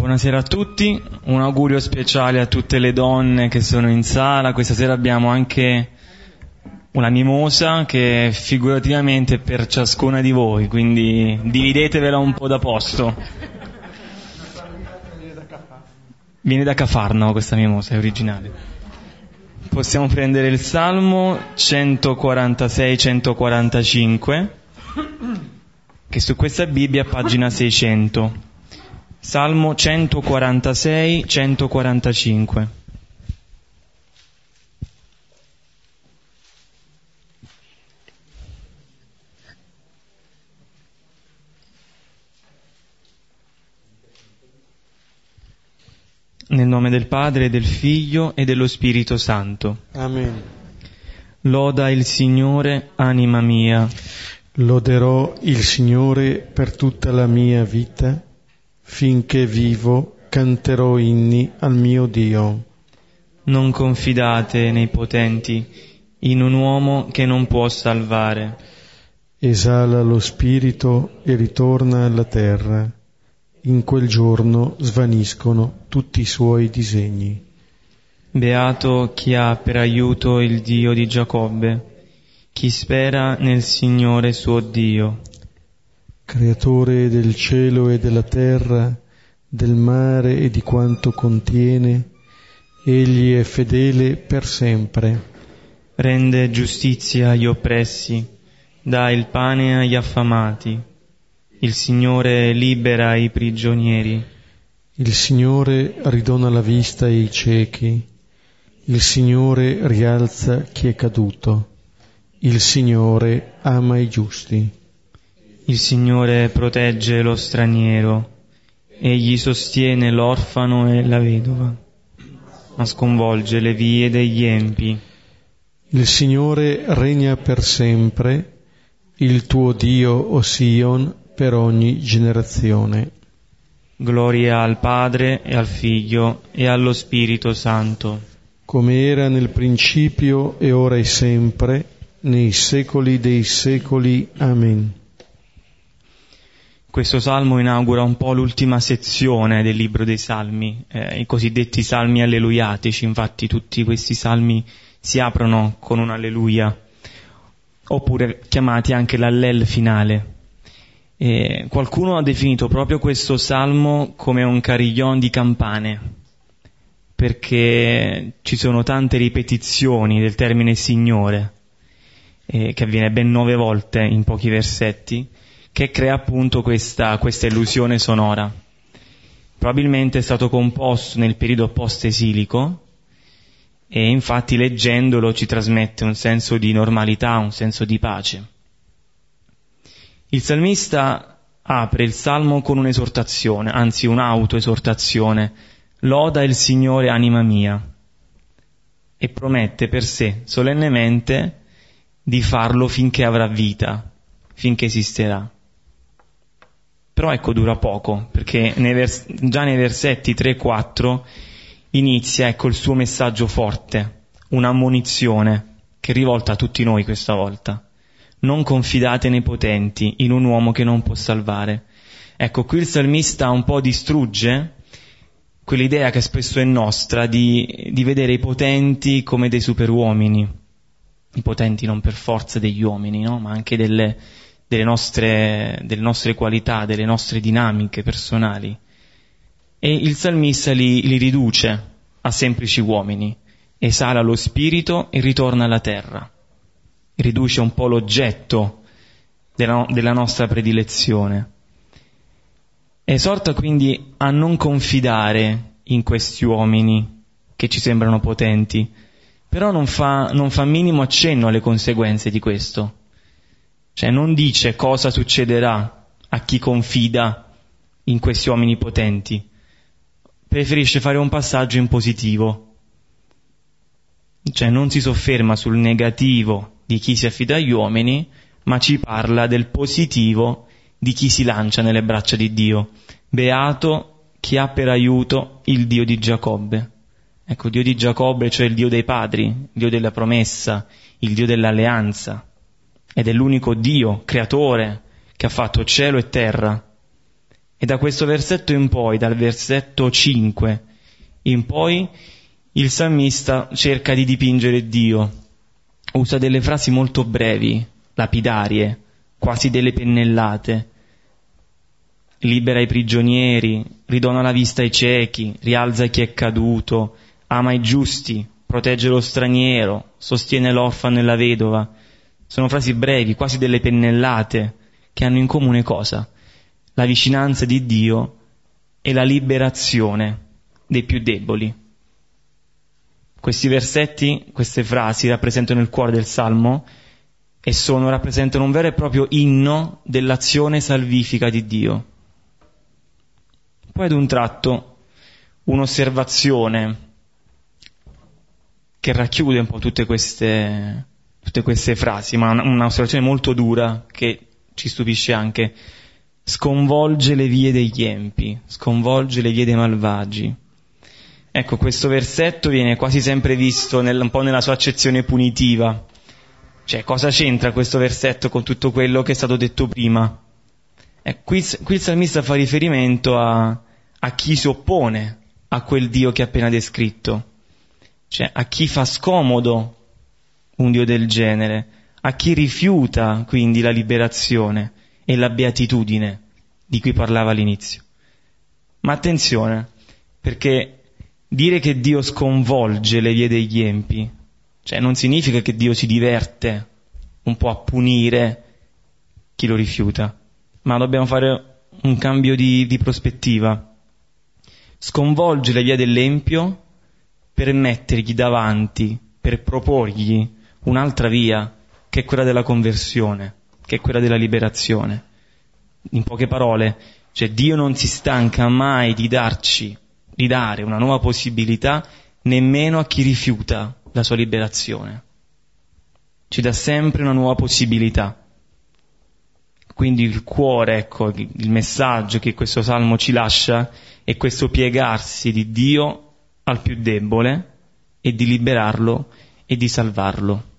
Buonasera a tutti, un augurio speciale a tutte le donne che sono in sala. Questa sera abbiamo anche una mimosa che è figurativamente per ciascuna di voi, quindi dividetevela un po' da posto. Viene da Cafarno questa mimosa, è originale. Possiamo prendere il Salmo 146-145, che su questa Bibbia pagina 600. Salmo 146, 145. Nel nome del Padre, del Figlio e dello Spirito Santo. Amen. Loda il Signore, anima mia. Loderò il Signore per tutta la mia vita finché vivo canterò inni al mio Dio. Non confidate nei potenti, in un uomo che non può salvare. Esala lo spirito e ritorna alla terra. In quel giorno svaniscono tutti i suoi disegni. Beato chi ha per aiuto il Dio di Giacobbe, chi spera nel Signore suo Dio creatore del cielo e della terra, del mare e di quanto contiene, egli è fedele per sempre. Rende giustizia agli oppressi, dà il pane agli affamati. Il Signore libera i prigionieri. Il Signore ridona la vista ai ciechi. Il Signore rialza chi è caduto. Il Signore ama i giusti. Il Signore protegge lo straniero, egli sostiene l'orfano e la vedova, ma sconvolge le vie degli empi. Il Signore regna per sempre, il tuo Dio, o Sion, per ogni generazione. Gloria al Padre e al Figlio e allo Spirito Santo. Come era nel principio e ora e sempre, nei secoli dei secoli. Amen. Questo salmo inaugura un po' l'ultima sezione del libro dei salmi, eh, i cosiddetti salmi alleluiatici, infatti tutti questi salmi si aprono con un alleluia, oppure chiamati anche l'allel finale. E qualcuno ha definito proprio questo salmo come un carillon di campane, perché ci sono tante ripetizioni del termine Signore, eh, che avviene ben nove volte in pochi versetti, che crea appunto questa, questa illusione sonora. Probabilmente è stato composto nel periodo post-esilico e infatti leggendolo ci trasmette un senso di normalità, un senso di pace. Il salmista apre il salmo con un'esortazione, anzi un'autoesortazione, loda il Signore anima mia e promette per sé solennemente di farlo finché avrà vita, finché esisterà. Però ecco dura poco, perché nei vers- già nei versetti 3-4 inizia ecco il suo messaggio forte, un'ammonizione che rivolta a tutti noi questa volta. Non confidate nei potenti, in un uomo che non può salvare. Ecco, qui il salmista un po' distrugge quell'idea che spesso è nostra di, di vedere i potenti come dei superuomini. I potenti non per forza degli uomini, no? ma anche delle, delle nostre, delle nostre qualità, delle nostre dinamiche personali. E il salmista li, li riduce a semplici uomini, esala lo spirito e ritorna alla terra. Riduce un po' l'oggetto della, della nostra predilezione. Esorta quindi a non confidare in questi uomini che ci sembrano potenti, però non fa, non fa minimo accenno alle conseguenze di questo. Cioè non dice cosa succederà a chi confida in questi uomini potenti, preferisce fare un passaggio in positivo. Cioè non si sofferma sul negativo di chi si affida agli uomini, ma ci parla del positivo di chi si lancia nelle braccia di Dio. Beato chi ha per aiuto il Dio di Giacobbe. Ecco, Dio di Giacobbe, cioè il Dio dei padri, il Dio della promessa, il Dio dell'alleanza ed è l'unico Dio, creatore, che ha fatto cielo e terra. E da questo versetto in poi, dal versetto 5 in poi, il salmista cerca di dipingere Dio. Usa delle frasi molto brevi, lapidarie, quasi delle pennellate. Libera i prigionieri, ridona la vista ai ciechi, rialza chi è caduto, ama i giusti, protegge lo straniero, sostiene l'orfano e la vedova. Sono frasi brevi, quasi delle pennellate, che hanno in comune cosa? La vicinanza di Dio e la liberazione dei più deboli. Questi versetti, queste frasi rappresentano il cuore del Salmo e sono, rappresentano un vero e proprio inno dell'azione salvifica di Dio. Poi ad un tratto un'osservazione che racchiude un po' tutte queste, tutte queste frasi, ma un'osservazione molto dura che ci stupisce anche. Sconvolge le vie degli empi, sconvolge le vie dei malvagi. Ecco, questo versetto viene quasi sempre visto nel, un po' nella sua accezione punitiva. Cioè, cosa c'entra questo versetto con tutto quello che è stato detto prima? Eh, qui, qui, il salmista fa riferimento a, a chi si oppone a quel Dio che ha appena descritto cioè a chi fa scomodo un Dio del genere, a chi rifiuta quindi la liberazione e la beatitudine di cui parlava all'inizio. Ma attenzione, perché dire che Dio sconvolge le vie degli empi, cioè non significa che Dio si diverte un po' a punire chi lo rifiuta, ma dobbiamo fare un cambio di, di prospettiva. Sconvolge le vie dell'empio per mettergli davanti, per proporgli un'altra via, che è quella della conversione, che è quella della liberazione. In poche parole, cioè Dio non si stanca mai di darci, di dare una nuova possibilità nemmeno a chi rifiuta la sua liberazione. Ci dà sempre una nuova possibilità. Quindi il cuore, ecco, il messaggio che questo salmo ci lascia è questo piegarsi di Dio al più debole e di liberarlo e di salvarlo.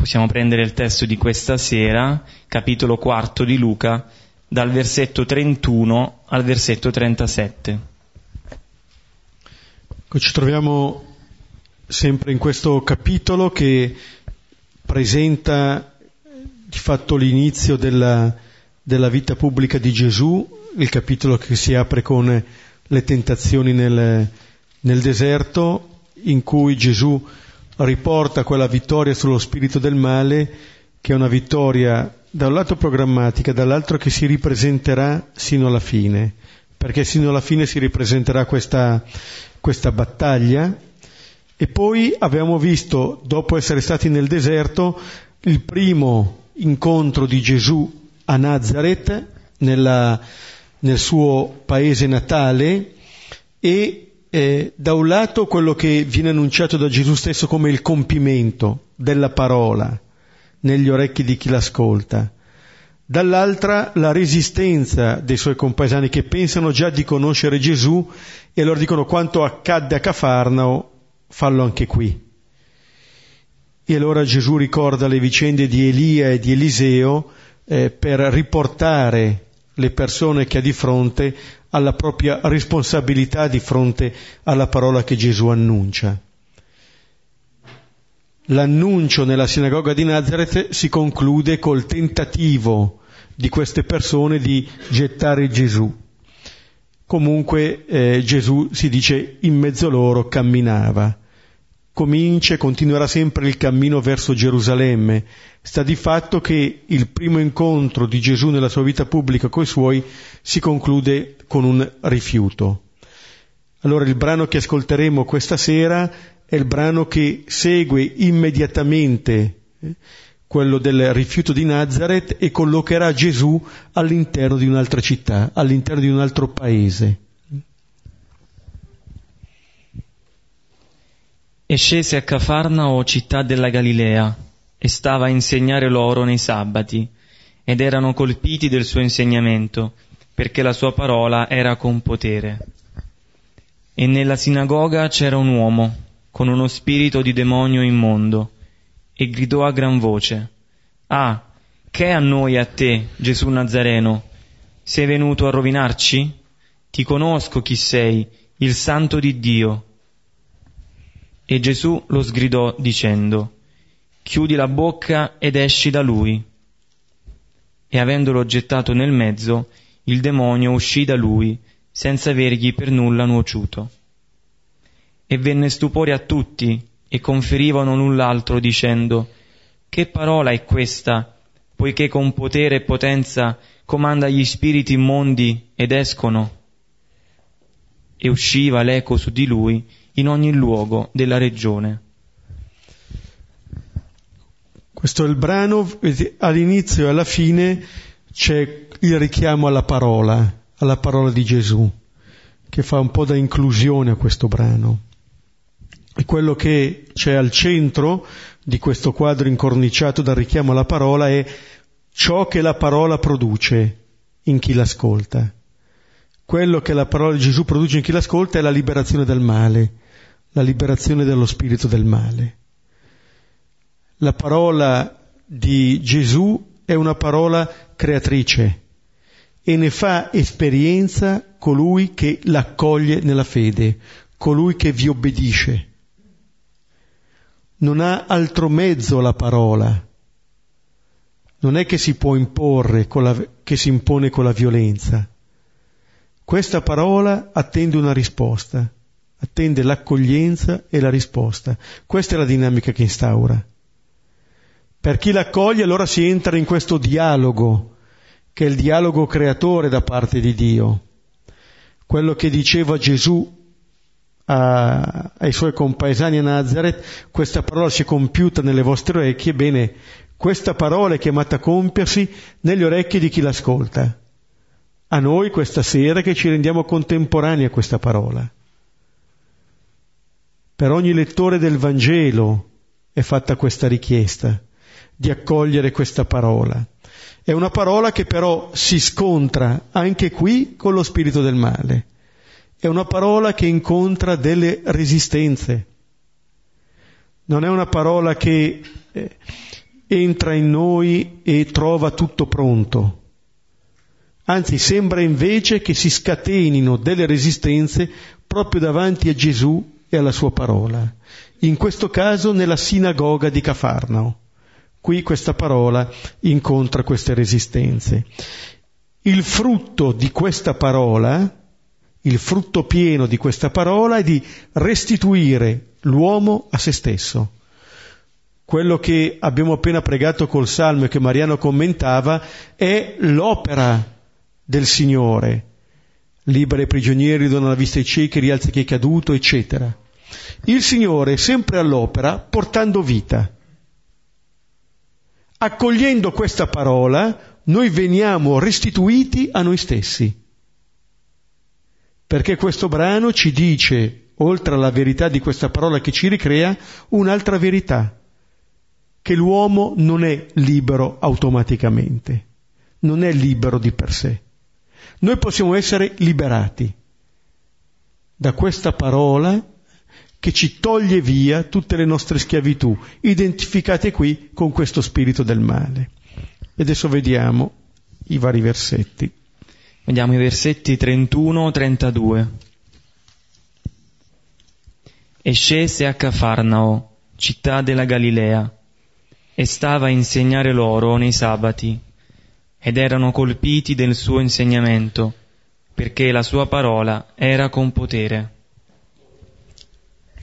Possiamo prendere il testo di questa sera, capitolo quarto di Luca, dal versetto 31 al versetto 37. Ecco, ci troviamo sempre in questo capitolo che presenta di fatto l'inizio della, della vita pubblica di Gesù, il capitolo che si apre con le tentazioni nel, nel deserto in cui Gesù riporta quella vittoria sullo spirito del male, che è una vittoria da un lato programmatica, dall'altro che si ripresenterà sino alla fine, perché sino alla fine si ripresenterà questa, questa battaglia. E poi abbiamo visto, dopo essere stati nel deserto, il primo incontro di Gesù a Nazareth, nella, nel suo paese natale, e eh, da un lato quello che viene annunciato da Gesù stesso come il compimento della parola negli orecchi di chi l'ascolta, dall'altra la resistenza dei suoi compaesani che pensano già di conoscere Gesù e allora dicono quanto accadde a Cafarnao, fallo anche qui. E allora Gesù ricorda le vicende di Elia e di Eliseo eh, per riportare le persone che ha di fronte alla propria responsabilità di fronte alla parola che Gesù annuncia. L'annuncio nella sinagoga di Nazareth si conclude col tentativo di queste persone di gettare Gesù. Comunque eh, Gesù si dice in mezzo loro camminava comincia e continuerà sempre il cammino verso Gerusalemme. Sta di fatto che il primo incontro di Gesù nella sua vita pubblica coi suoi si conclude con un rifiuto. Allora il brano che ascolteremo questa sera è il brano che segue immediatamente eh, quello del rifiuto di Nazareth e collocherà Gesù all'interno di un'altra città, all'interno di un altro paese. E scese a Cafarnao, città della Galilea, e stava a insegnare loro nei sabati, ed erano colpiti del suo insegnamento, perché la sua parola era con potere. E nella sinagoga c'era un uomo, con uno spirito di demonio immondo, e gridò a gran voce, Ah, che è a noi a te, Gesù Nazareno? Sei venuto a rovinarci? Ti conosco chi sei, il santo di Dio. E Gesù lo sgridò dicendo, Chiudi la bocca ed esci da lui. E avendolo gettato nel mezzo, il demonio uscì da lui, senza avergli per nulla nuociuto. E venne stupore a tutti, e conferivano l'un l'altro dicendo, Che parola è questa, poiché con potere e potenza comanda gli spiriti immondi ed escono? E usciva l'eco su di lui in ogni luogo della regione. Questo è il brano, all'inizio e alla fine c'è il richiamo alla parola, alla parola di Gesù, che fa un po' da inclusione a questo brano. E quello che c'è al centro di questo quadro incorniciato dal richiamo alla parola è ciò che la parola produce in chi l'ascolta. Quello che la parola di Gesù produce in chi l'ascolta è la liberazione dal male, la liberazione dallo spirito del male. La parola di Gesù è una parola creatrice e ne fa esperienza colui che l'accoglie nella fede, colui che vi obbedisce non ha altro mezzo la parola. Non è che si può imporre, la, che si impone con la violenza. Questa parola attende una risposta, attende l'accoglienza e la risposta. Questa è la dinamica che instaura. Per chi l'accoglie allora si entra in questo dialogo, che è il dialogo creatore da parte di Dio. Quello che diceva Gesù a, ai suoi compaesani a Nazareth, questa parola si è compiuta nelle vostre orecchie, bene, questa parola è chiamata a compiersi nelle orecchie di chi l'ascolta. A noi questa sera che ci rendiamo contemporanei a questa parola. Per ogni lettore del Vangelo è fatta questa richiesta di accogliere questa parola. È una parola che però si scontra anche qui con lo spirito del male. È una parola che incontra delle resistenze. Non è una parola che eh, entra in noi e trova tutto pronto. Anzi, sembra invece che si scatenino delle resistenze proprio davanti a Gesù e alla sua parola. In questo caso nella sinagoga di Cafarnao. Qui questa parola incontra queste resistenze. Il frutto di questa parola il frutto pieno di questa parola è di restituire l'uomo a se stesso. Quello che abbiamo appena pregato col Salmo e che Mariano commentava è l'opera del Signore. Libera i prigionieri, dona la vista ai ciechi, rialza chi è caduto, eccetera. Il Signore è sempre all'opera portando vita. Accogliendo questa parola, noi veniamo restituiti a noi stessi perché questo brano ci dice, oltre alla verità di questa parola che ci ricrea, un'altra verità, che l'uomo non è libero automaticamente, non è libero di per sé. Noi possiamo essere liberati da questa parola che ci toglie via tutte le nostre schiavitù, identificate qui con questo spirito del male. E adesso vediamo i vari versetti. Vediamo i versetti 31-32. E scese a Cafarnao, città della Galilea, e stava a insegnare loro nei sabati, ed erano colpiti del suo insegnamento, perché la sua parola era con potere.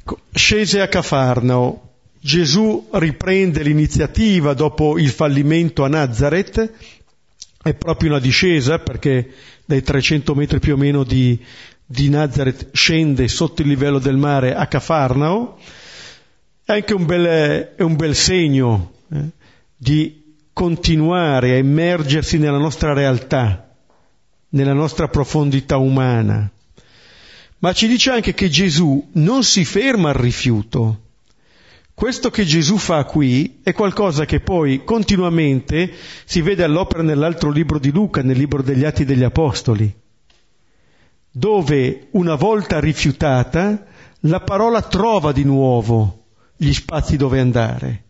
Ecco, scese a Cafarnao. Gesù riprende l'iniziativa dopo il fallimento a Nazareth è proprio una discesa perché dai 300 metri più o meno di, di Nazareth scende sotto il livello del mare a Cafarnao, è anche un bel, è un bel segno eh, di continuare a immergersi nella nostra realtà, nella nostra profondità umana. Ma ci dice anche che Gesù non si ferma al rifiuto, questo che Gesù fa qui è qualcosa che poi continuamente si vede all'opera nell'altro libro di Luca, nel libro degli Atti degli Apostoli, dove una volta rifiutata la parola trova di nuovo gli spazi dove andare,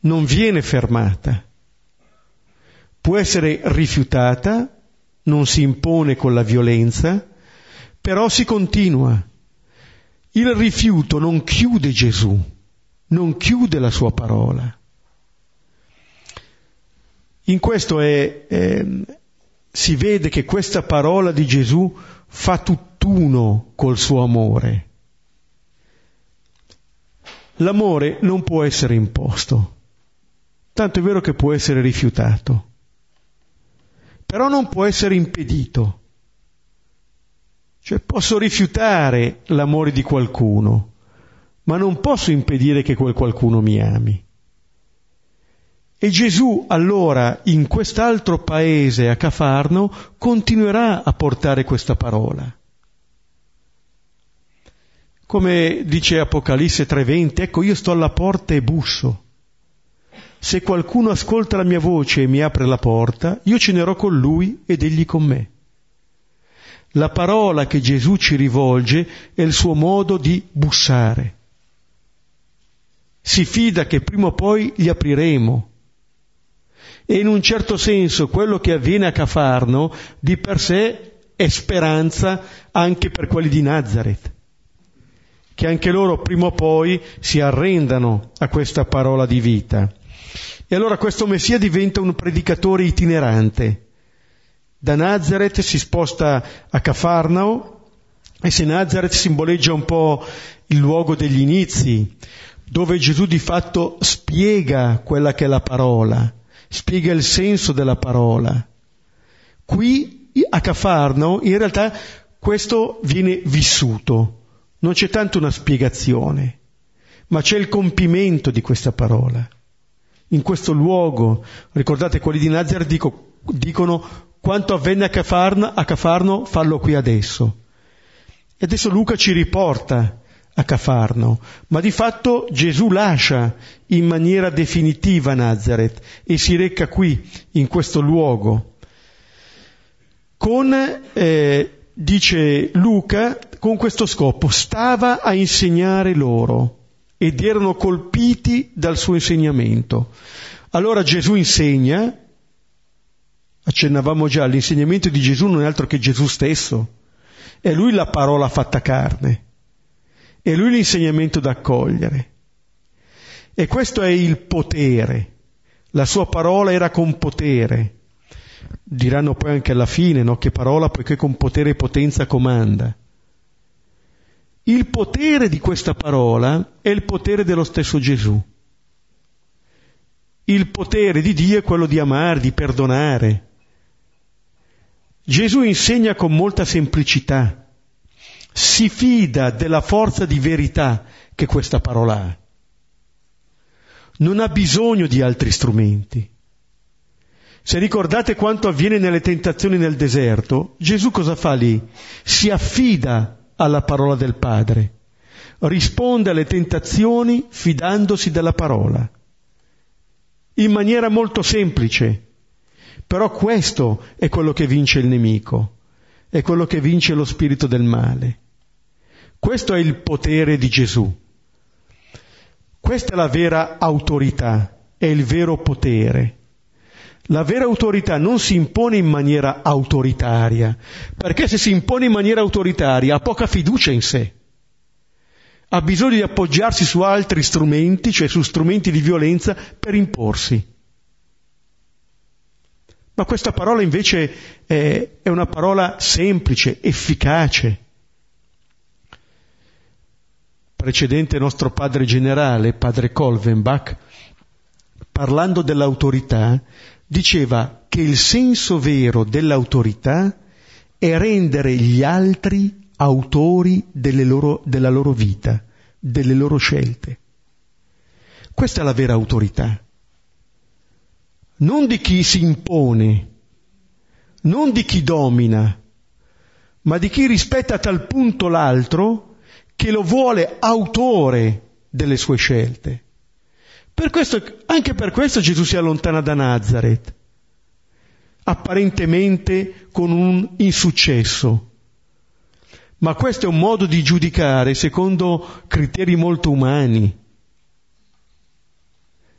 non viene fermata, può essere rifiutata, non si impone con la violenza, però si continua. Il rifiuto non chiude Gesù, non chiude la sua parola. In questo è, eh, si vede che questa parola di Gesù fa tutt'uno col suo amore. L'amore non può essere imposto, tanto è vero che può essere rifiutato, però non può essere impedito. Cioè posso rifiutare l'amore di qualcuno, ma non posso impedire che quel qualcuno mi ami. E Gesù allora in quest'altro paese, a Cafarno, continuerà a portare questa parola. Come dice Apocalisse 3:20, ecco io sto alla porta e busso. Se qualcuno ascolta la mia voce e mi apre la porta, io cenerò con lui ed egli con me. La parola che Gesù ci rivolge è il suo modo di bussare. Si fida che prima o poi gli apriremo. E in un certo senso quello che avviene a Cafarno di per sé è speranza anche per quelli di Nazareth, che anche loro prima o poi si arrendano a questa parola di vita. E allora questo Messia diventa un predicatore itinerante da Nazareth si sposta a Cafarnao e se Nazareth simboleggia un po' il luogo degli inizi, dove Gesù di fatto spiega quella che è la parola, spiega il senso della parola. Qui a Cafarnao in realtà questo viene vissuto, non c'è tanto una spiegazione, ma c'è il compimento di questa parola. In questo luogo, ricordate quelli di Nazareth dico, dicono quanto avvenne a Cafarno, a Cafarno fallo qui adesso. E adesso Luca ci riporta a Cafarno, ma di fatto Gesù lascia in maniera definitiva Nazareth e si reca qui, in questo luogo, con, eh, dice Luca, con questo scopo, stava a insegnare loro ed erano colpiti dal suo insegnamento. Allora Gesù insegna, accennavamo già, l'insegnamento di Gesù non è altro che Gesù stesso. È lui la parola fatta carne. È lui l'insegnamento da accogliere. E questo è il potere. La sua parola era con potere. Diranno poi anche alla fine, no? Che parola poiché con potere e potenza comanda. Il potere di questa parola è il potere dello stesso Gesù. Il potere di Dio è quello di amare, di perdonare, Gesù insegna con molta semplicità, si fida della forza di verità che questa parola ha. Non ha bisogno di altri strumenti. Se ricordate quanto avviene nelle tentazioni nel deserto, Gesù cosa fa lì? Si affida alla parola del Padre, risponde alle tentazioni fidandosi della parola, in maniera molto semplice, però questo è quello che vince il nemico, è quello che vince lo spirito del male. Questo è il potere di Gesù. Questa è la vera autorità, è il vero potere. La vera autorità non si impone in maniera autoritaria, perché se si impone in maniera autoritaria ha poca fiducia in sé. Ha bisogno di appoggiarsi su altri strumenti, cioè su strumenti di violenza, per imporsi. Ma questa parola invece è, è una parola semplice, efficace. Precedente nostro padre generale, padre Kolvenbach, parlando dell'autorità, diceva che il senso vero dell'autorità è rendere gli altri autori loro, della loro vita, delle loro scelte. Questa è la vera autorità non di chi si impone, non di chi domina, ma di chi rispetta a tal punto l'altro che lo vuole autore delle sue scelte. Per questo, anche per questo Gesù si allontana da Nazareth, apparentemente con un insuccesso. Ma questo è un modo di giudicare secondo criteri molto umani.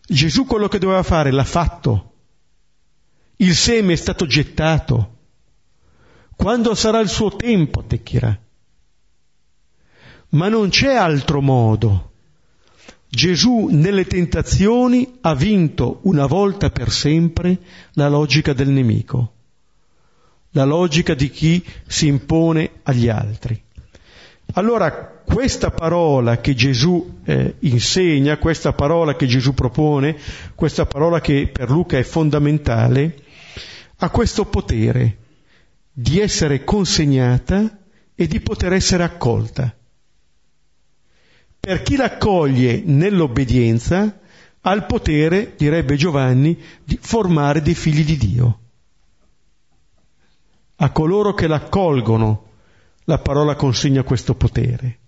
Gesù quello che doveva fare l'ha fatto. Il seme è stato gettato. Quando sarà il suo tempo attecchirà. Ma non c'è altro modo. Gesù nelle tentazioni ha vinto una volta per sempre la logica del nemico, la logica di chi si impone agli altri. Allora questa parola che Gesù eh, insegna, questa parola che Gesù propone, questa parola che per Luca è fondamentale, ha questo potere di essere consegnata e di poter essere accolta. Per chi l'accoglie nell'obbedienza ha il potere, direbbe Giovanni, di formare dei figli di Dio. A coloro che l'accolgono la parola consegna questo potere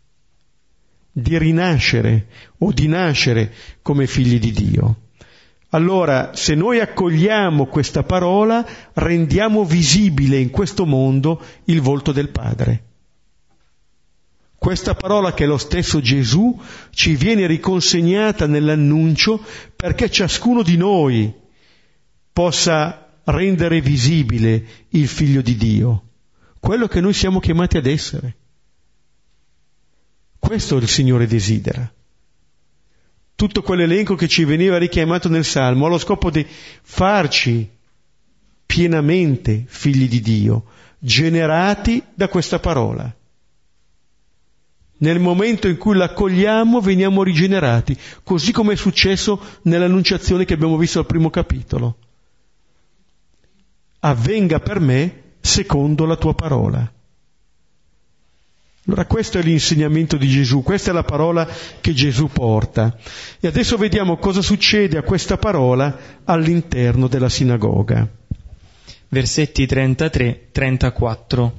di rinascere o di nascere come figli di Dio. Allora, se noi accogliamo questa parola, rendiamo visibile in questo mondo il volto del Padre. Questa parola che è lo stesso Gesù ci viene riconsegnata nell'annuncio perché ciascuno di noi possa rendere visibile il figlio di Dio, quello che noi siamo chiamati ad essere. Questo il Signore desidera. Tutto quell'elenco che ci veniva richiamato nel Salmo ha lo scopo di farci pienamente figli di Dio, generati da questa parola. Nel momento in cui l'accogliamo veniamo rigenerati, così come è successo nell'annunciazione che abbiamo visto al primo capitolo. Avvenga per me secondo la tua parola. Allora questo è l'insegnamento di Gesù, questa è la parola che Gesù porta. E adesso vediamo cosa succede a questa parola all'interno della sinagoga. Versetti 33-34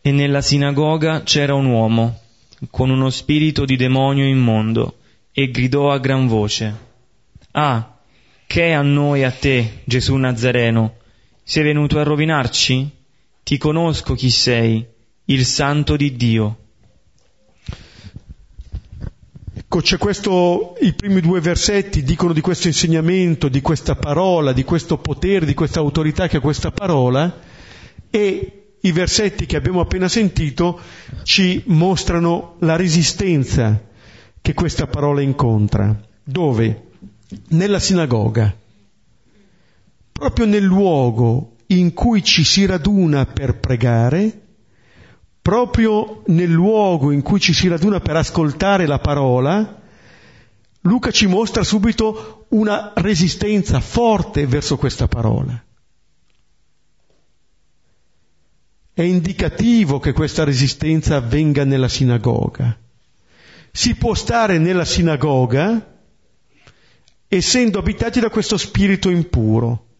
e nella sinagoga c'era un uomo con uno spirito di demonio immondo e gridò a gran voce, Ah, che è a noi a te, Gesù Nazareno? Sei venuto a rovinarci? Ti conosco chi sei, il santo di Dio. Ecco, c'è questo, i primi due versetti dicono di questo insegnamento, di questa parola, di questo potere, di questa autorità che ha questa parola e i versetti che abbiamo appena sentito ci mostrano la resistenza che questa parola incontra. Dove? Nella sinagoga. Proprio nel luogo in cui ci si raduna per pregare, proprio nel luogo in cui ci si raduna per ascoltare la parola, Luca ci mostra subito una resistenza forte verso questa parola. È indicativo che questa resistenza avvenga nella sinagoga. Si può stare nella sinagoga essendo abitati da questo spirito impuro.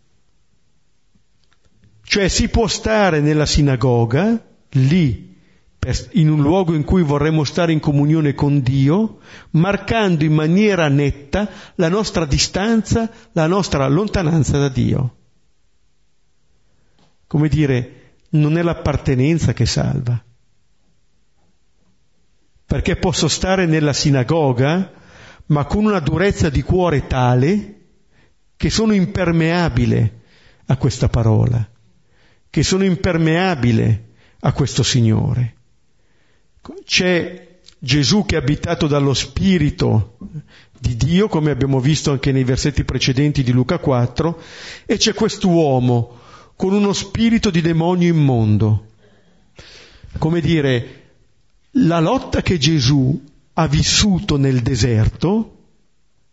Cioè si può stare nella sinagoga, lì, in un luogo in cui vorremmo stare in comunione con Dio, marcando in maniera netta la nostra distanza, la nostra lontananza da Dio. Come dire, non è l'appartenenza che salva. Perché posso stare nella sinagoga, ma con una durezza di cuore tale che sono impermeabile a questa parola, che sono impermeabile a questo Signore. C'è Gesù che è abitato dallo Spirito di Dio, come abbiamo visto anche nei versetti precedenti di Luca 4, e c'è quest'uomo con uno spirito di demonio immondo. Come dire, la lotta che Gesù ha vissuto nel deserto,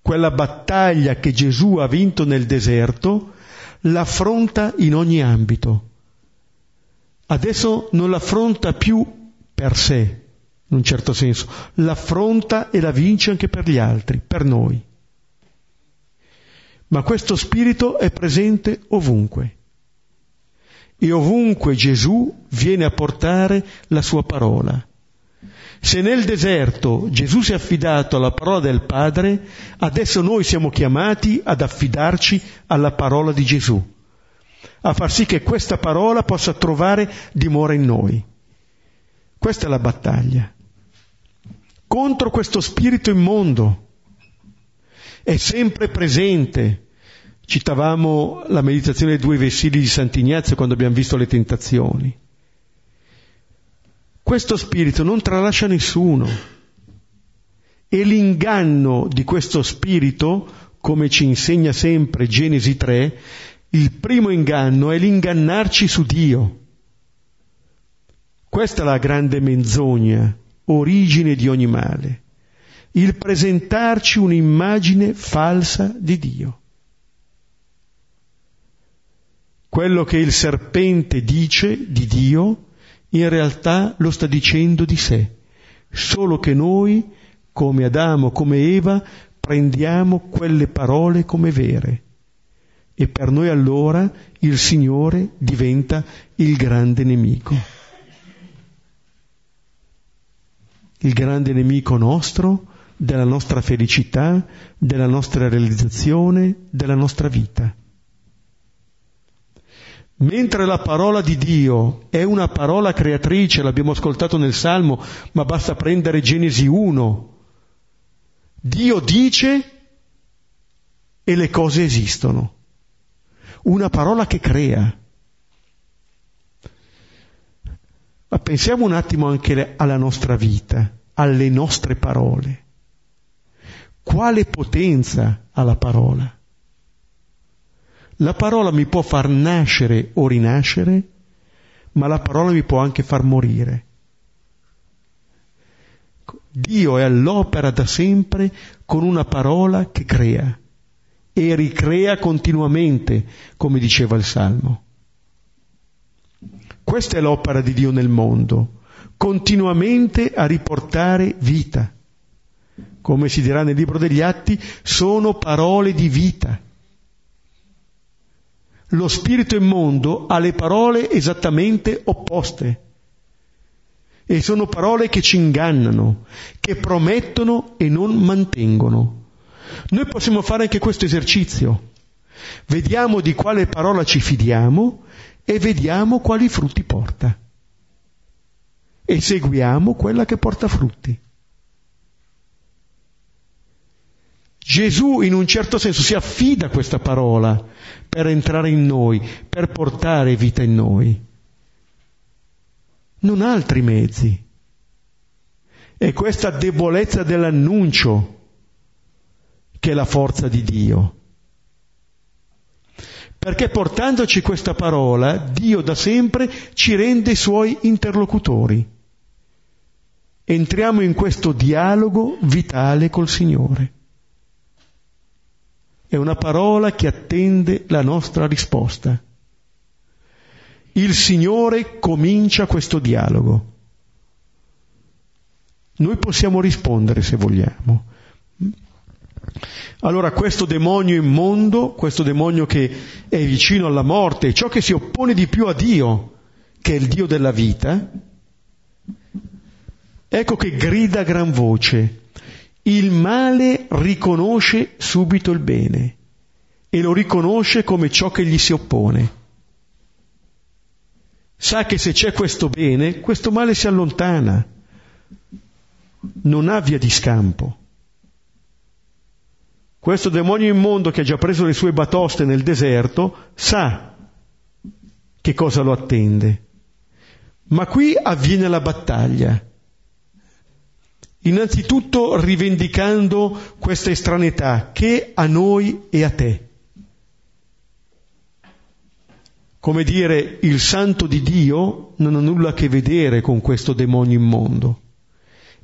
quella battaglia che Gesù ha vinto nel deserto, l'affronta in ogni ambito. Adesso non l'affronta più per sé, in un certo senso, l'affronta e la vince anche per gli altri, per noi. Ma questo spirito è presente ovunque e ovunque Gesù viene a portare la sua parola. Se nel deserto Gesù si è affidato alla parola del Padre, adesso noi siamo chiamati ad affidarci alla parola di Gesù, a far sì che questa parola possa trovare dimora in noi. Questa è la battaglia. Contro questo spirito immondo è sempre presente, Citavamo la meditazione dei due vessilli di Sant'Ignazio quando abbiamo visto le tentazioni. Questo spirito non tralascia nessuno e l'inganno di questo spirito, come ci insegna sempre Genesi 3, il primo inganno è l'ingannarci su Dio. Questa è la grande menzogna, origine di ogni male, il presentarci un'immagine falsa di Dio. Quello che il serpente dice di Dio, in realtà lo sta dicendo di sé, solo che noi, come Adamo, come Eva, prendiamo quelle parole come vere. E per noi allora il Signore diventa il grande nemico. Il grande nemico nostro, della nostra felicità, della nostra realizzazione, della nostra vita. Mentre la parola di Dio è una parola creatrice, l'abbiamo ascoltato nel Salmo, ma basta prendere Genesi 1. Dio dice e le cose esistono. Una parola che crea. Ma pensiamo un attimo anche alla nostra vita, alle nostre parole. Quale potenza ha la parola? La parola mi può far nascere o rinascere, ma la parola mi può anche far morire. Dio è all'opera da sempre con una parola che crea e ricrea continuamente, come diceva il Salmo. Questa è l'opera di Dio nel mondo, continuamente a riportare vita. Come si dirà nel libro degli Atti, sono parole di vita lo spirito immondo ha le parole esattamente opposte. E sono parole che ci ingannano, che promettono e non mantengono. Noi possiamo fare anche questo esercizio. Vediamo di quale parola ci fidiamo e vediamo quali frutti porta. E seguiamo quella che porta frutti. Gesù in un certo senso si affida a questa parola per entrare in noi, per portare vita in noi. Non ha altri mezzi. È questa debolezza dell'annuncio che la forza di Dio. Perché portandoci questa parola, Dio da sempre ci rende suoi interlocutori. Entriamo in questo dialogo vitale col Signore. È una parola che attende la nostra risposta. Il Signore comincia questo dialogo. Noi possiamo rispondere se vogliamo. Allora questo demonio immondo, questo demonio che è vicino alla morte, ciò che si oppone di più a Dio, che è il Dio della vita, ecco che grida a gran voce, il male riconosce subito il bene e lo riconosce come ciò che gli si oppone. Sa che se c'è questo bene, questo male si allontana, non ha via di scampo. Questo demonio immondo che ha già preso le sue batoste nel deserto sa che cosa lo attende. Ma qui avviene la battaglia. Innanzitutto rivendicando questa estraneità che a noi e a te. Come dire, il santo di Dio non ha nulla a che vedere con questo demonio immondo.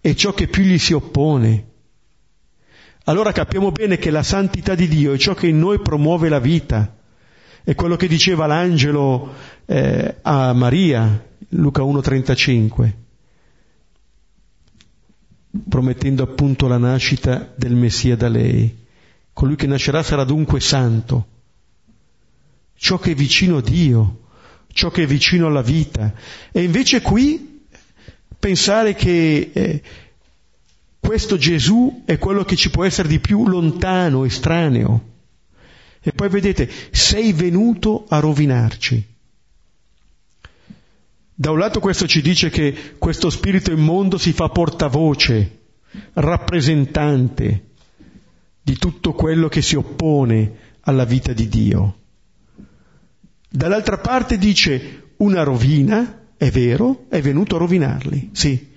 È ciò che più gli si oppone. Allora capiamo bene che la santità di Dio è ciò che in noi promuove la vita. È quello che diceva l'angelo eh, a Maria, Luca 1,35 promettendo appunto la nascita del Messia da lei. Colui che nascerà sarà dunque santo, ciò che è vicino a Dio, ciò che è vicino alla vita. E invece qui pensare che eh, questo Gesù è quello che ci può essere di più lontano, estraneo. E poi vedete, sei venuto a rovinarci. Da un lato questo ci dice che questo spirito immondo si fa rappresentante di tutto quello che si oppone alla vita di Dio. Dall'altra parte dice una rovina, è vero, è venuto a rovinarli, sì.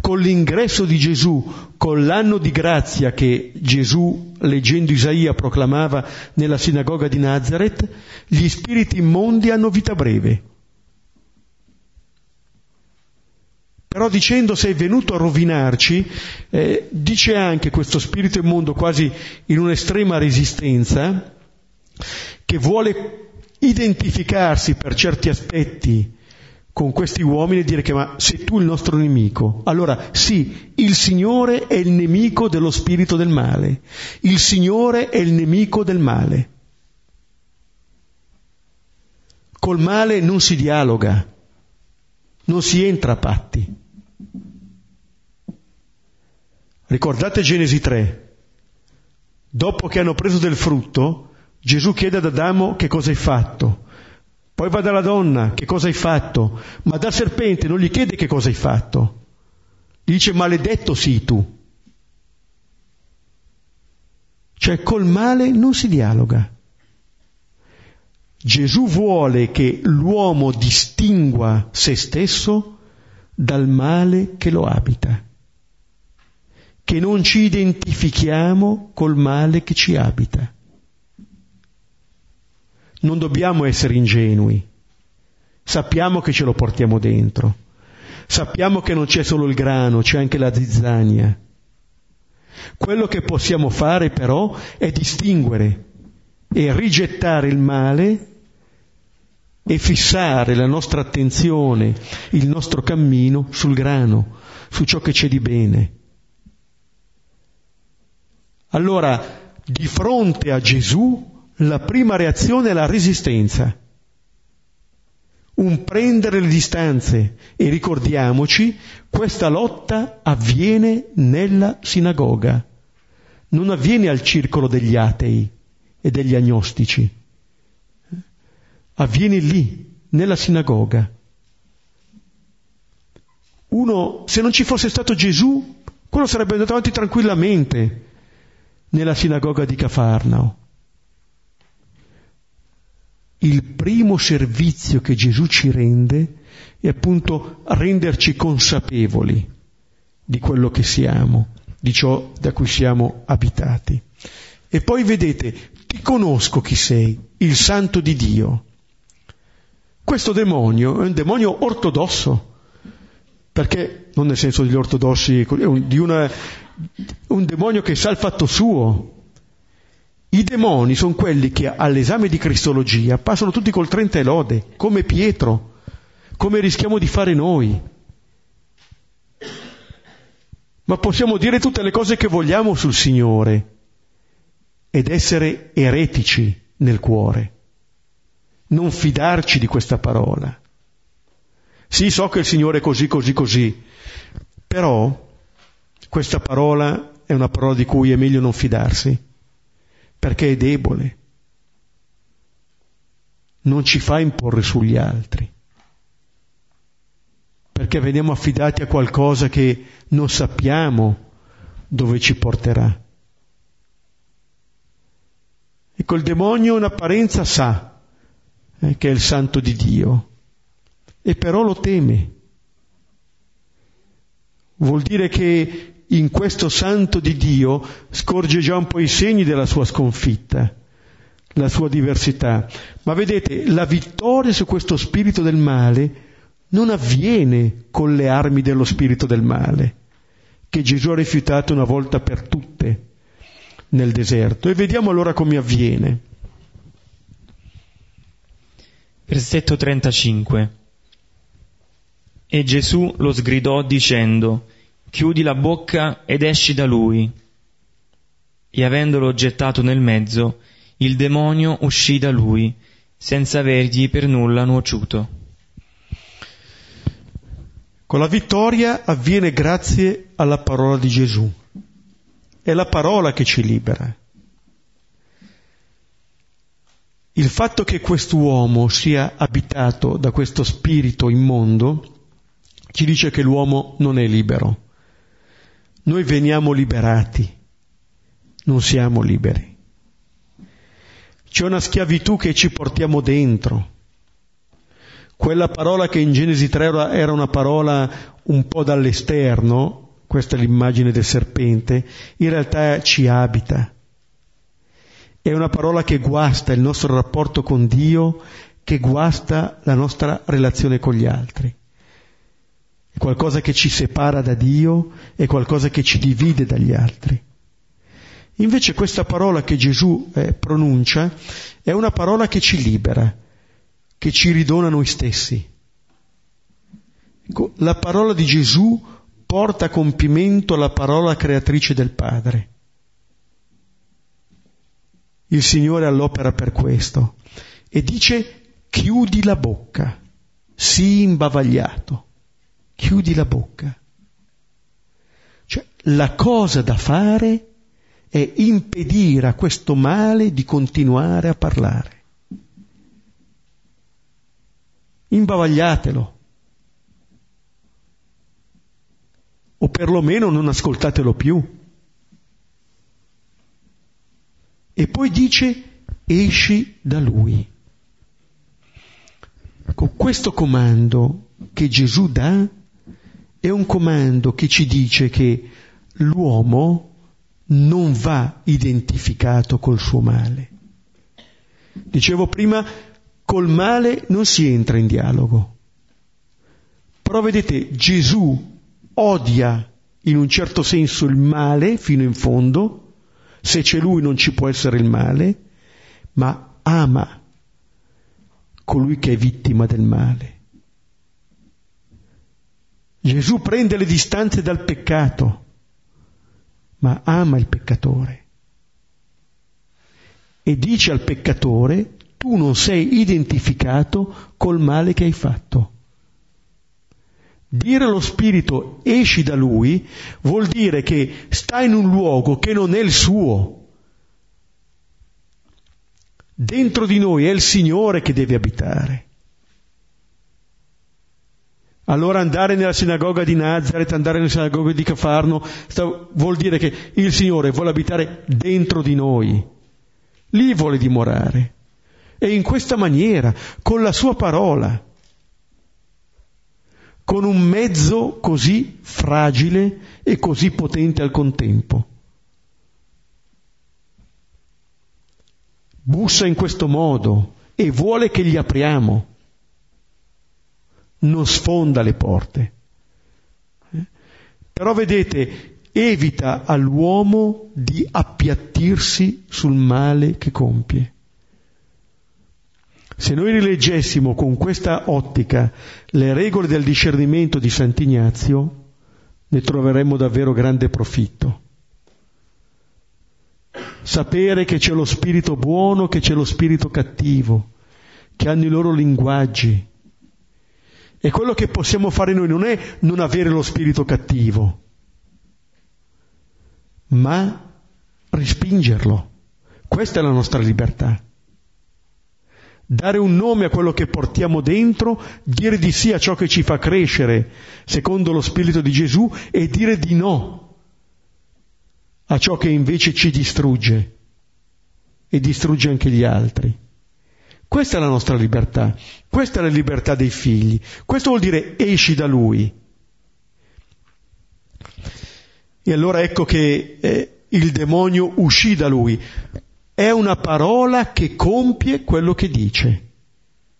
Con l'ingresso di Gesù, con l'anno di grazia che Gesù, leggendo Isaia, proclamava nella sinagoga di Nazareth, gli spiriti immondi hanno vita breve. Però dicendo se è venuto a rovinarci, eh, dice anche questo spirito immondo quasi in un'estrema resistenza, che vuole identificarsi per certi aspetti con questi uomini e dire che ma sei tu il nostro nemico. Allora sì, il Signore è il nemico dello spirito del male, il Signore è il nemico del male. Col male non si dialoga, non si entra a patti. Ricordate Genesi 3. Dopo che hanno preso del frutto, Gesù chiede ad Adamo che cosa hai fatto. Poi va dalla donna, che cosa hai fatto? Ma dal serpente non gli chiede che cosa hai fatto. Gli dice maledetto sii tu. Cioè col male non si dialoga. Gesù vuole che l'uomo distingua se stesso dal male che lo abita, che non ci identifichiamo col male che ci abita. Non dobbiamo essere ingenui, sappiamo che ce lo portiamo dentro, sappiamo che non c'è solo il grano, c'è anche la zizzania. Quello che possiamo fare però è distinguere e rigettare il male e fissare la nostra attenzione, il nostro cammino sul grano, su ciò che c'è di bene. Allora, di fronte a Gesù, la prima reazione è la resistenza, un prendere le distanze e ricordiamoci, questa lotta avviene nella sinagoga, non avviene al circolo degli atei e degli agnostici avviene lì, nella sinagoga. Uno, se non ci fosse stato Gesù, quello sarebbe andato avanti tranquillamente nella sinagoga di Cafarnao. Il primo servizio che Gesù ci rende è appunto renderci consapevoli di quello che siamo, di ciò da cui siamo abitati. E poi vedete, ti conosco chi sei, il santo di Dio. Questo demonio è un demonio ortodosso, perché non nel senso degli ortodossi, è un, di una, un demonio che sa il fatto suo. I demoni sono quelli che all'esame di Cristologia passano tutti col 30 e lode, come Pietro, come rischiamo di fare noi. Ma possiamo dire tutte le cose che vogliamo sul Signore ed essere eretici nel cuore non fidarci di questa parola. Sì, so che il Signore è così, così, così, però questa parola è una parola di cui è meglio non fidarsi, perché è debole, non ci fa imporre sugli altri, perché veniamo affidati a qualcosa che non sappiamo dove ci porterà. Ecco, il demonio in apparenza sa, eh, che è il santo di Dio, e però lo teme. Vuol dire che in questo santo di Dio scorge già un po' i segni della sua sconfitta, la sua diversità. Ma vedete, la vittoria su questo spirito del male non avviene con le armi dello spirito del male, che Gesù ha rifiutato una volta per tutte nel deserto. E vediamo allora come avviene. Versetto 35. E Gesù lo sgridò dicendo, chiudi la bocca ed esci da lui. E avendolo gettato nel mezzo, il demonio uscì da lui, senza avergli per nulla nuociuto. Con la vittoria avviene grazie alla parola di Gesù. È la parola che ci libera. Il fatto che quest'uomo sia abitato da questo spirito immondo ci dice che l'uomo non è libero. Noi veniamo liberati, non siamo liberi. C'è una schiavitù che ci portiamo dentro. Quella parola che in Genesi 3 era una parola un po' dall'esterno, questa è l'immagine del serpente, in realtà ci abita. È una parola che guasta il nostro rapporto con Dio, che guasta la nostra relazione con gli altri. È qualcosa che ci separa da Dio, è qualcosa che ci divide dagli altri. Invece questa parola che Gesù eh, pronuncia è una parola che ci libera, che ci ridona noi stessi. Ecco, la parola di Gesù porta a compimento la parola creatrice del Padre. Il Signore all'opera per questo e dice chiudi la bocca, sii imbavagliato, chiudi la bocca. Cioè la cosa da fare è impedire a questo male di continuare a parlare. Imbavagliatelo. O perlomeno non ascoltatelo più. E poi dice esci da lui. Con questo comando che Gesù dà è un comando che ci dice che l'uomo non va identificato col suo male. Dicevo prima, col male non si entra in dialogo. Però vedete, Gesù odia in un certo senso il male fino in fondo, se c'è lui non ci può essere il male, ma ama colui che è vittima del male. Gesù prende le distanze dal peccato ma ama il peccatore. E dice al peccatore, tu non sei identificato col male che hai fatto. Dire allo spirito esci da lui vuol dire che sta in un luogo che non è il suo. Dentro di noi è il Signore che deve abitare. Allora andare nella sinagoga di Nazareth, andare nella sinagoga di Cafarno, vuol dire che il Signore vuole abitare dentro di noi. Lì vuole dimorare. E in questa maniera, con la sua parola, con un mezzo così fragile e così potente al contempo. Bussa in questo modo e vuole che gli apriamo non sfonda le porte. Eh? Però vedete, evita all'uomo di appiattirsi sul male che compie. Se noi rileggessimo con questa ottica le regole del discernimento di Sant'Ignazio, ne troveremmo davvero grande profitto. Sapere che c'è lo spirito buono, che c'è lo spirito cattivo, che hanno i loro linguaggi, e quello che possiamo fare noi non è non avere lo spirito cattivo, ma respingerlo. Questa è la nostra libertà. Dare un nome a quello che portiamo dentro, dire di sì a ciò che ci fa crescere, secondo lo Spirito di Gesù, e dire di no a ciò che invece ci distrugge e distrugge anche gli altri. Questa è la nostra libertà, questa è la libertà dei figli, questo vuol dire esci da lui. E allora ecco che eh, il demonio uscì da lui. È una parola che compie quello che dice.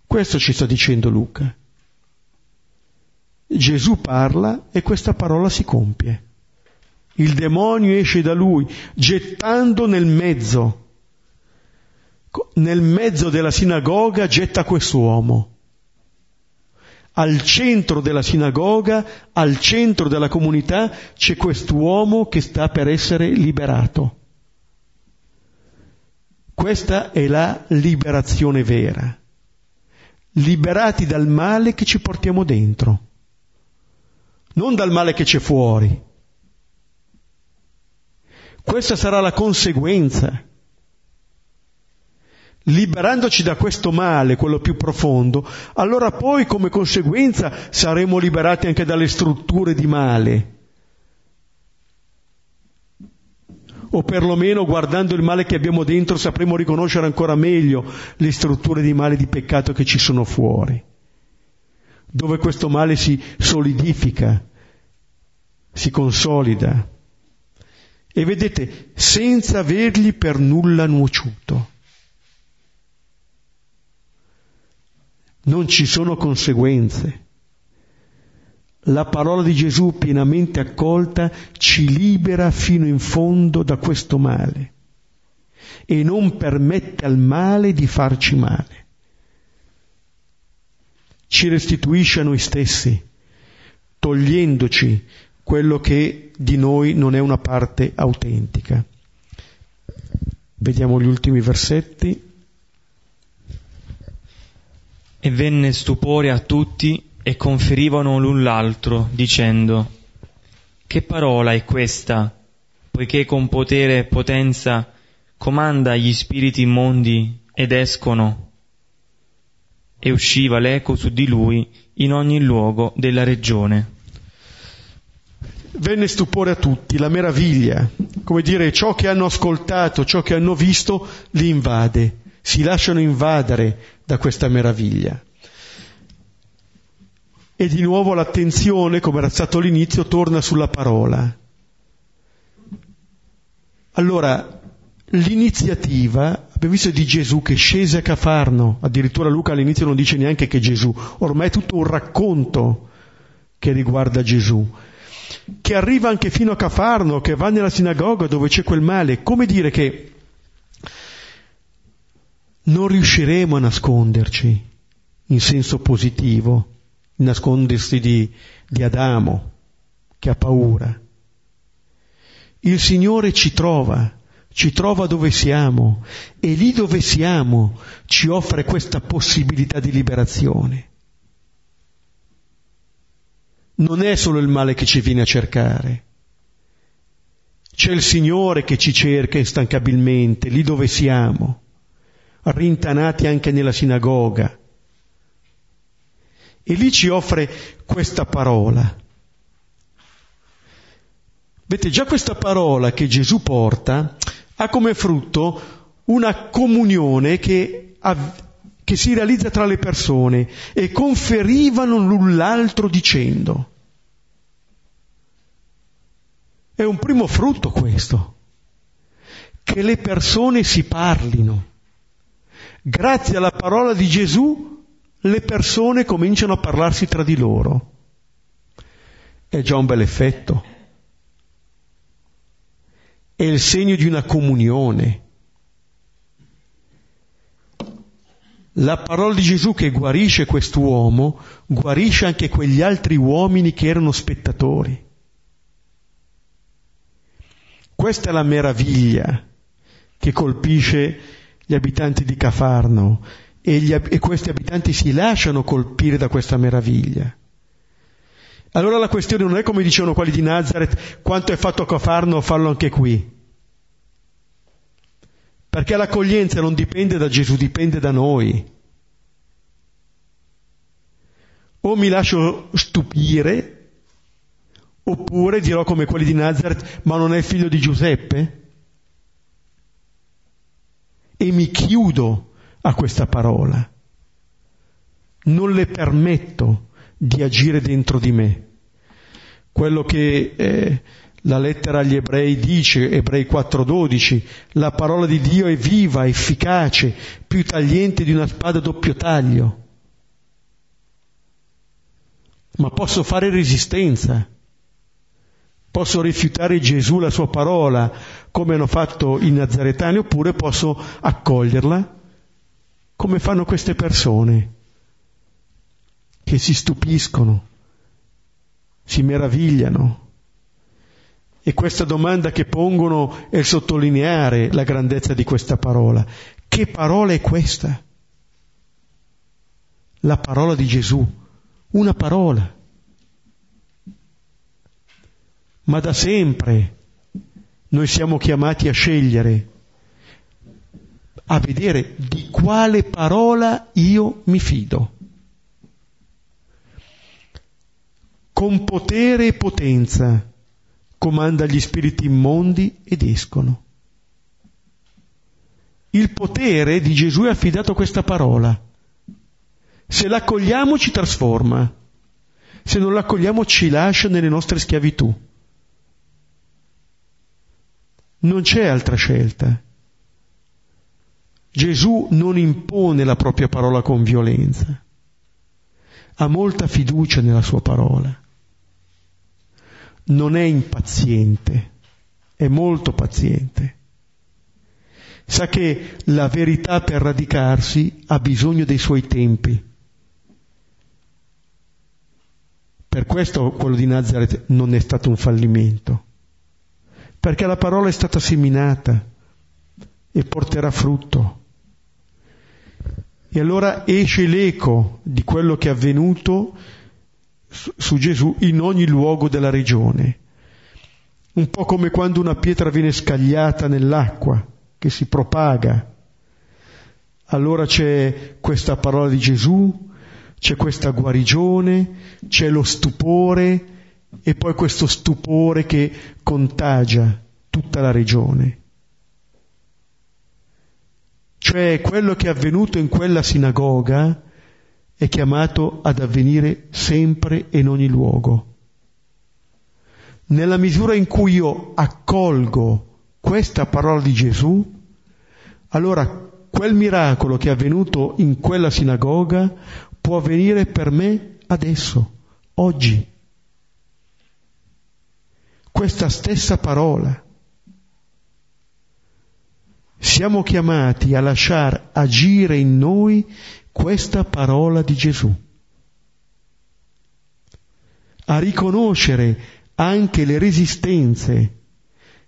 Questo ci sta dicendo Luca. Gesù parla e questa parola si compie. Il demonio esce da lui, gettando nel mezzo nel mezzo della sinagoga getta quest'uomo. Al centro della sinagoga, al centro della comunità, c'è quest'uomo che sta per essere liberato. Questa è la liberazione vera. Liberati dal male che ci portiamo dentro, non dal male che c'è fuori. Questa sarà la conseguenza liberandoci da questo male, quello più profondo, allora poi come conseguenza saremo liberati anche dalle strutture di male. o perlomeno guardando il male che abbiamo dentro sapremo riconoscere ancora meglio le strutture di male di peccato che ci sono fuori, dove questo male si solidifica, si consolida. E vedete, senza avergli per nulla nuociuto. Non ci sono conseguenze la parola di Gesù pienamente accolta ci libera fino in fondo da questo male e non permette al male di farci male. Ci restituisce a noi stessi, togliendoci quello che di noi non è una parte autentica. Vediamo gli ultimi versetti. E venne stupore a tutti e conferivano l'un l'altro, dicendo, Che parola è questa, poiché con potere e potenza comanda gli spiriti immondi ed escono? E usciva l'eco su di lui in ogni luogo della regione. Venne stupore a tutti, la meraviglia, come dire, ciò che hanno ascoltato, ciò che hanno visto, li invade, si lasciano invadere da questa meraviglia. E di nuovo l'attenzione, come era stato all'inizio, torna sulla parola. Allora, l'iniziativa, abbiamo visto di Gesù che scese a Cafarno, addirittura Luca all'inizio non dice neanche che Gesù, ormai è tutto un racconto che riguarda Gesù, che arriva anche fino a Cafarno, che va nella sinagoga dove c'è quel male, come dire che non riusciremo a nasconderci in senso positivo nascondersi di, di Adamo, che ha paura. Il Signore ci trova, ci trova dove siamo e lì dove siamo ci offre questa possibilità di liberazione. Non è solo il male che ci viene a cercare, c'è il Signore che ci cerca instancabilmente, lì dove siamo, rintanati anche nella sinagoga, e lì ci offre questa parola. Vedete, già questa parola che Gesù porta ha come frutto una comunione che, che si realizza tra le persone e conferivano l'un l'altro dicendo. È un primo frutto questo, che le persone si parlino. Grazie alla parola di Gesù le persone cominciano a parlarsi tra di loro. È già un bel effetto. È il segno di una comunione. La parola di Gesù che guarisce quest'uomo guarisce anche quegli altri uomini che erano spettatori. Questa è la meraviglia che colpisce gli abitanti di Cafarno e, gli, e questi abitanti si lasciano colpire da questa meraviglia. Allora la questione non è come dicevano quelli di Nazareth, quanto è fatto a Cafarno, farlo anche qui. Perché l'accoglienza non dipende da Gesù, dipende da noi. O mi lascio stupire, oppure dirò come quelli di Nazareth, ma non è figlio di Giuseppe? E mi chiudo a questa parola. Non le permetto di agire dentro di me. Quello che eh, la lettera agli ebrei dice, ebrei 4:12, la parola di Dio è viva, efficace, più tagliente di una spada a doppio taglio. Ma posso fare resistenza. Posso rifiutare Gesù, la sua parola, come hanno fatto i nazaretani, oppure posso accoglierla come fanno queste persone che si stupiscono, si meravigliano. E questa domanda che pongono è sottolineare la grandezza di questa parola. Che parola è questa? La parola di Gesù, una parola. Ma da sempre noi siamo chiamati a scegliere a vedere di quale parola io mi fido. Con potere e potenza comanda gli spiriti immondi ed escono. Il potere di Gesù è affidato a questa parola. Se l'accogliamo ci trasforma, se non l'accogliamo ci lascia nelle nostre schiavitù. Non c'è altra scelta. Gesù non impone la propria parola con violenza, ha molta fiducia nella sua parola, non è impaziente, è molto paziente. Sa che la verità per radicarsi ha bisogno dei suoi tempi. Per questo quello di Nazareth non è stato un fallimento, perché la parola è stata seminata e porterà frutto. E allora esce l'eco di quello che è avvenuto su Gesù in ogni luogo della regione. Un po' come quando una pietra viene scagliata nell'acqua, che si propaga. Allora c'è questa parola di Gesù, c'è questa guarigione, c'è lo stupore e poi questo stupore che contagia tutta la regione. Cioè quello che è avvenuto in quella sinagoga è chiamato ad avvenire sempre e in ogni luogo. Nella misura in cui io accolgo questa parola di Gesù, allora quel miracolo che è avvenuto in quella sinagoga può avvenire per me adesso, oggi. Questa stessa parola. Siamo chiamati a lasciar agire in noi questa parola di Gesù, a riconoscere anche le resistenze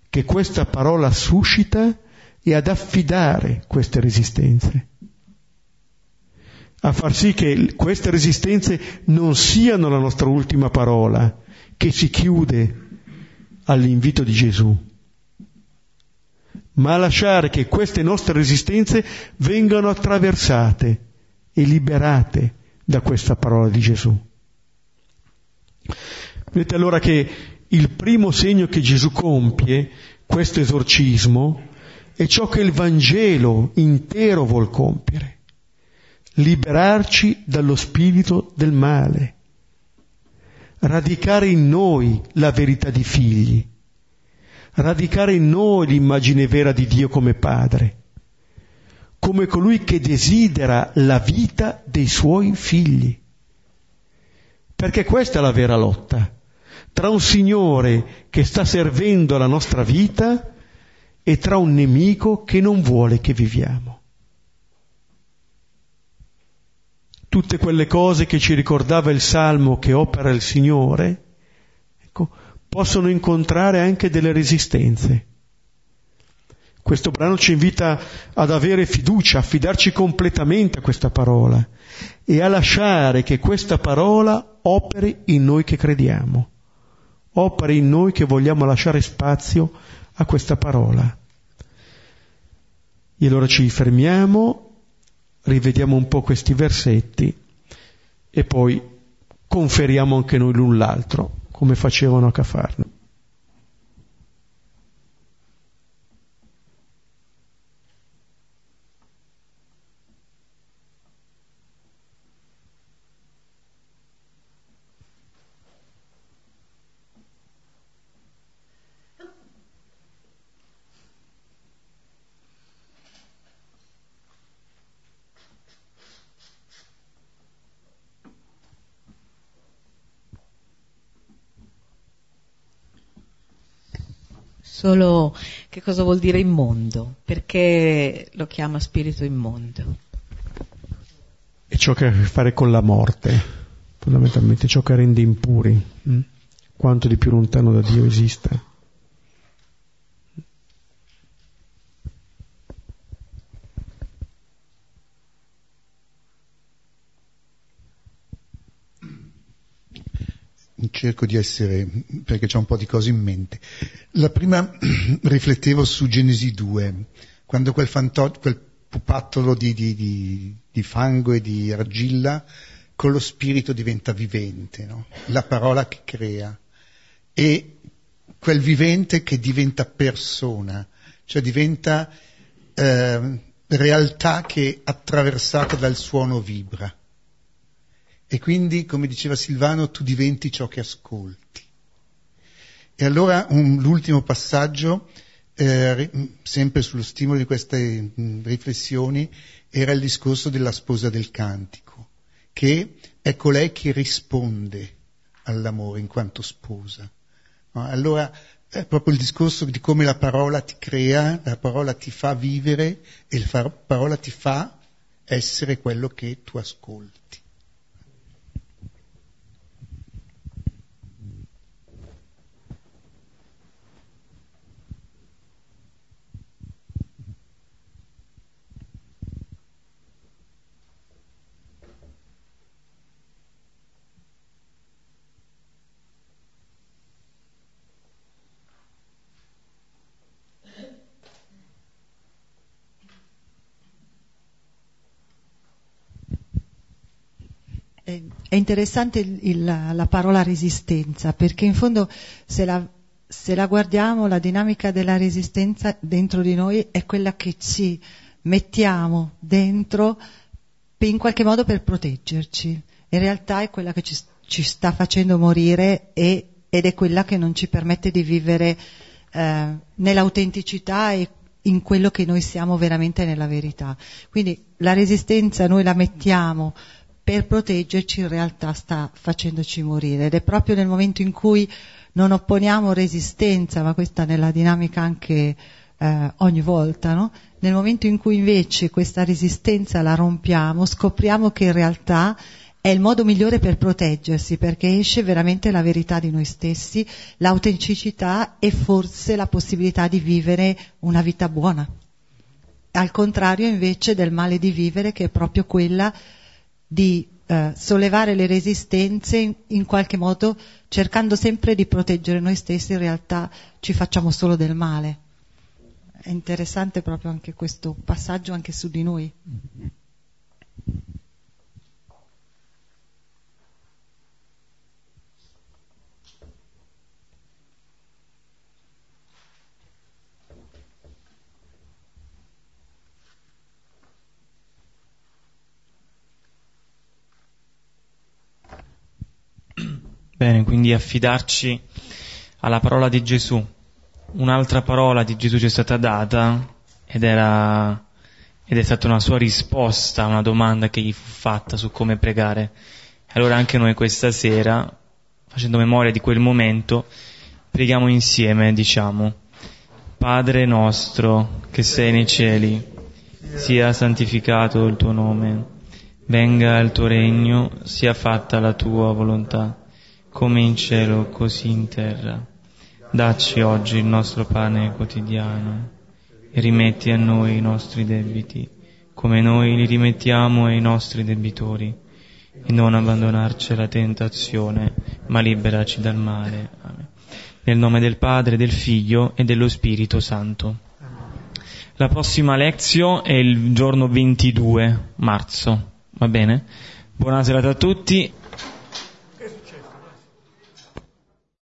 che questa parola suscita e ad affidare queste resistenze, a far sì che queste resistenze non siano la nostra ultima parola che si chiude all'invito di Gesù. Ma a lasciare che queste nostre resistenze vengano attraversate e liberate da questa parola di Gesù. Vedete allora che il primo segno che Gesù compie, questo esorcismo, è ciò che il Vangelo intero vuol compiere, liberarci dallo spirito del male, radicare in noi la verità di figli radicare in noi l'immagine vera di Dio come Padre, come colui che desidera la vita dei suoi figli. Perché questa è la vera lotta tra un Signore che sta servendo la nostra vita e tra un nemico che non vuole che viviamo. Tutte quelle cose che ci ricordava il Salmo che opera il Signore, ecco, possono incontrare anche delle resistenze. Questo brano ci invita ad avere fiducia, a fidarci completamente a questa parola e a lasciare che questa parola operi in noi che crediamo, operi in noi che vogliamo lasciare spazio a questa parola. E allora ci fermiamo, rivediamo un po' questi versetti e poi conferiamo anche noi l'un l'altro come facevano a Cafarno. Solo che cosa vuol dire immondo, perché lo chiama spirito immondo. È ciò che ha a che fare con la morte, fondamentalmente ciò che rende impuri, hm? quanto di più lontano da Dio esista. Cerco di essere, perché c'è un po' di cose in mente. La prima riflettevo su Genesi 2, quando quel, fanto, quel pupattolo di, di, di, di, fango e di argilla con lo spirito diventa vivente, no? la parola che crea. E quel vivente che diventa persona, cioè diventa eh, realtà che attraversata dal suono vibra. E quindi, come diceva Silvano, tu diventi ciò che ascolti. E allora un, l'ultimo passaggio, eh, sempre sullo stimolo di queste mh, riflessioni, era il discorso della sposa del cantico, che è colei che risponde all'amore in quanto sposa. No? Allora è proprio il discorso di come la parola ti crea, la parola ti fa vivere e la parola ti fa essere quello che tu ascolti. È interessante il, il, la parola resistenza, perché in fondo se la, se la guardiamo, la dinamica della resistenza dentro di noi è quella che ci mettiamo dentro in qualche modo per proteggerci. In realtà è quella che ci, ci sta facendo morire e, ed è quella che non ci permette di vivere eh, nell'autenticità e in quello che noi siamo veramente nella verità. Quindi la resistenza noi la mettiamo per proteggerci in realtà sta facendoci morire ed è proprio nel momento in cui non opponiamo resistenza, ma questa nella dinamica anche eh, ogni volta, no? nel momento in cui invece questa resistenza la rompiamo, scopriamo che in realtà è il modo migliore per proteggersi, perché esce veramente la verità di noi stessi, l'autenticità e forse la possibilità di vivere una vita buona. Al contrario invece del male di vivere che è proprio quella di eh, sollevare le resistenze in, in, qualche modo cercando sempre di proteggere noi stessi, in realtà ci facciamo solo del male. È interessante proprio anche questo passaggio anche su di noi. Bene, quindi affidarci alla parola di Gesù. Un'altra parola di Gesù ci è stata data ed, era, ed è stata una sua risposta a una domanda che gli fu fatta su come pregare. Allora anche noi questa sera, facendo memoria di quel momento, preghiamo insieme, diciamo, Padre nostro che sei nei cieli, sia santificato il tuo nome, venga il tuo regno, sia fatta la tua volontà come in cielo così in terra. Dacci oggi il nostro pane quotidiano e rimetti a noi i nostri debiti, come noi li rimettiamo ai nostri debitori, e non abbandonarci alla tentazione, ma liberaci dal male. Amen. Nel nome del Padre, del Figlio e dello Spirito Santo. La prossima lezione è il giorno 22 marzo, va bene? Buona serata a tutti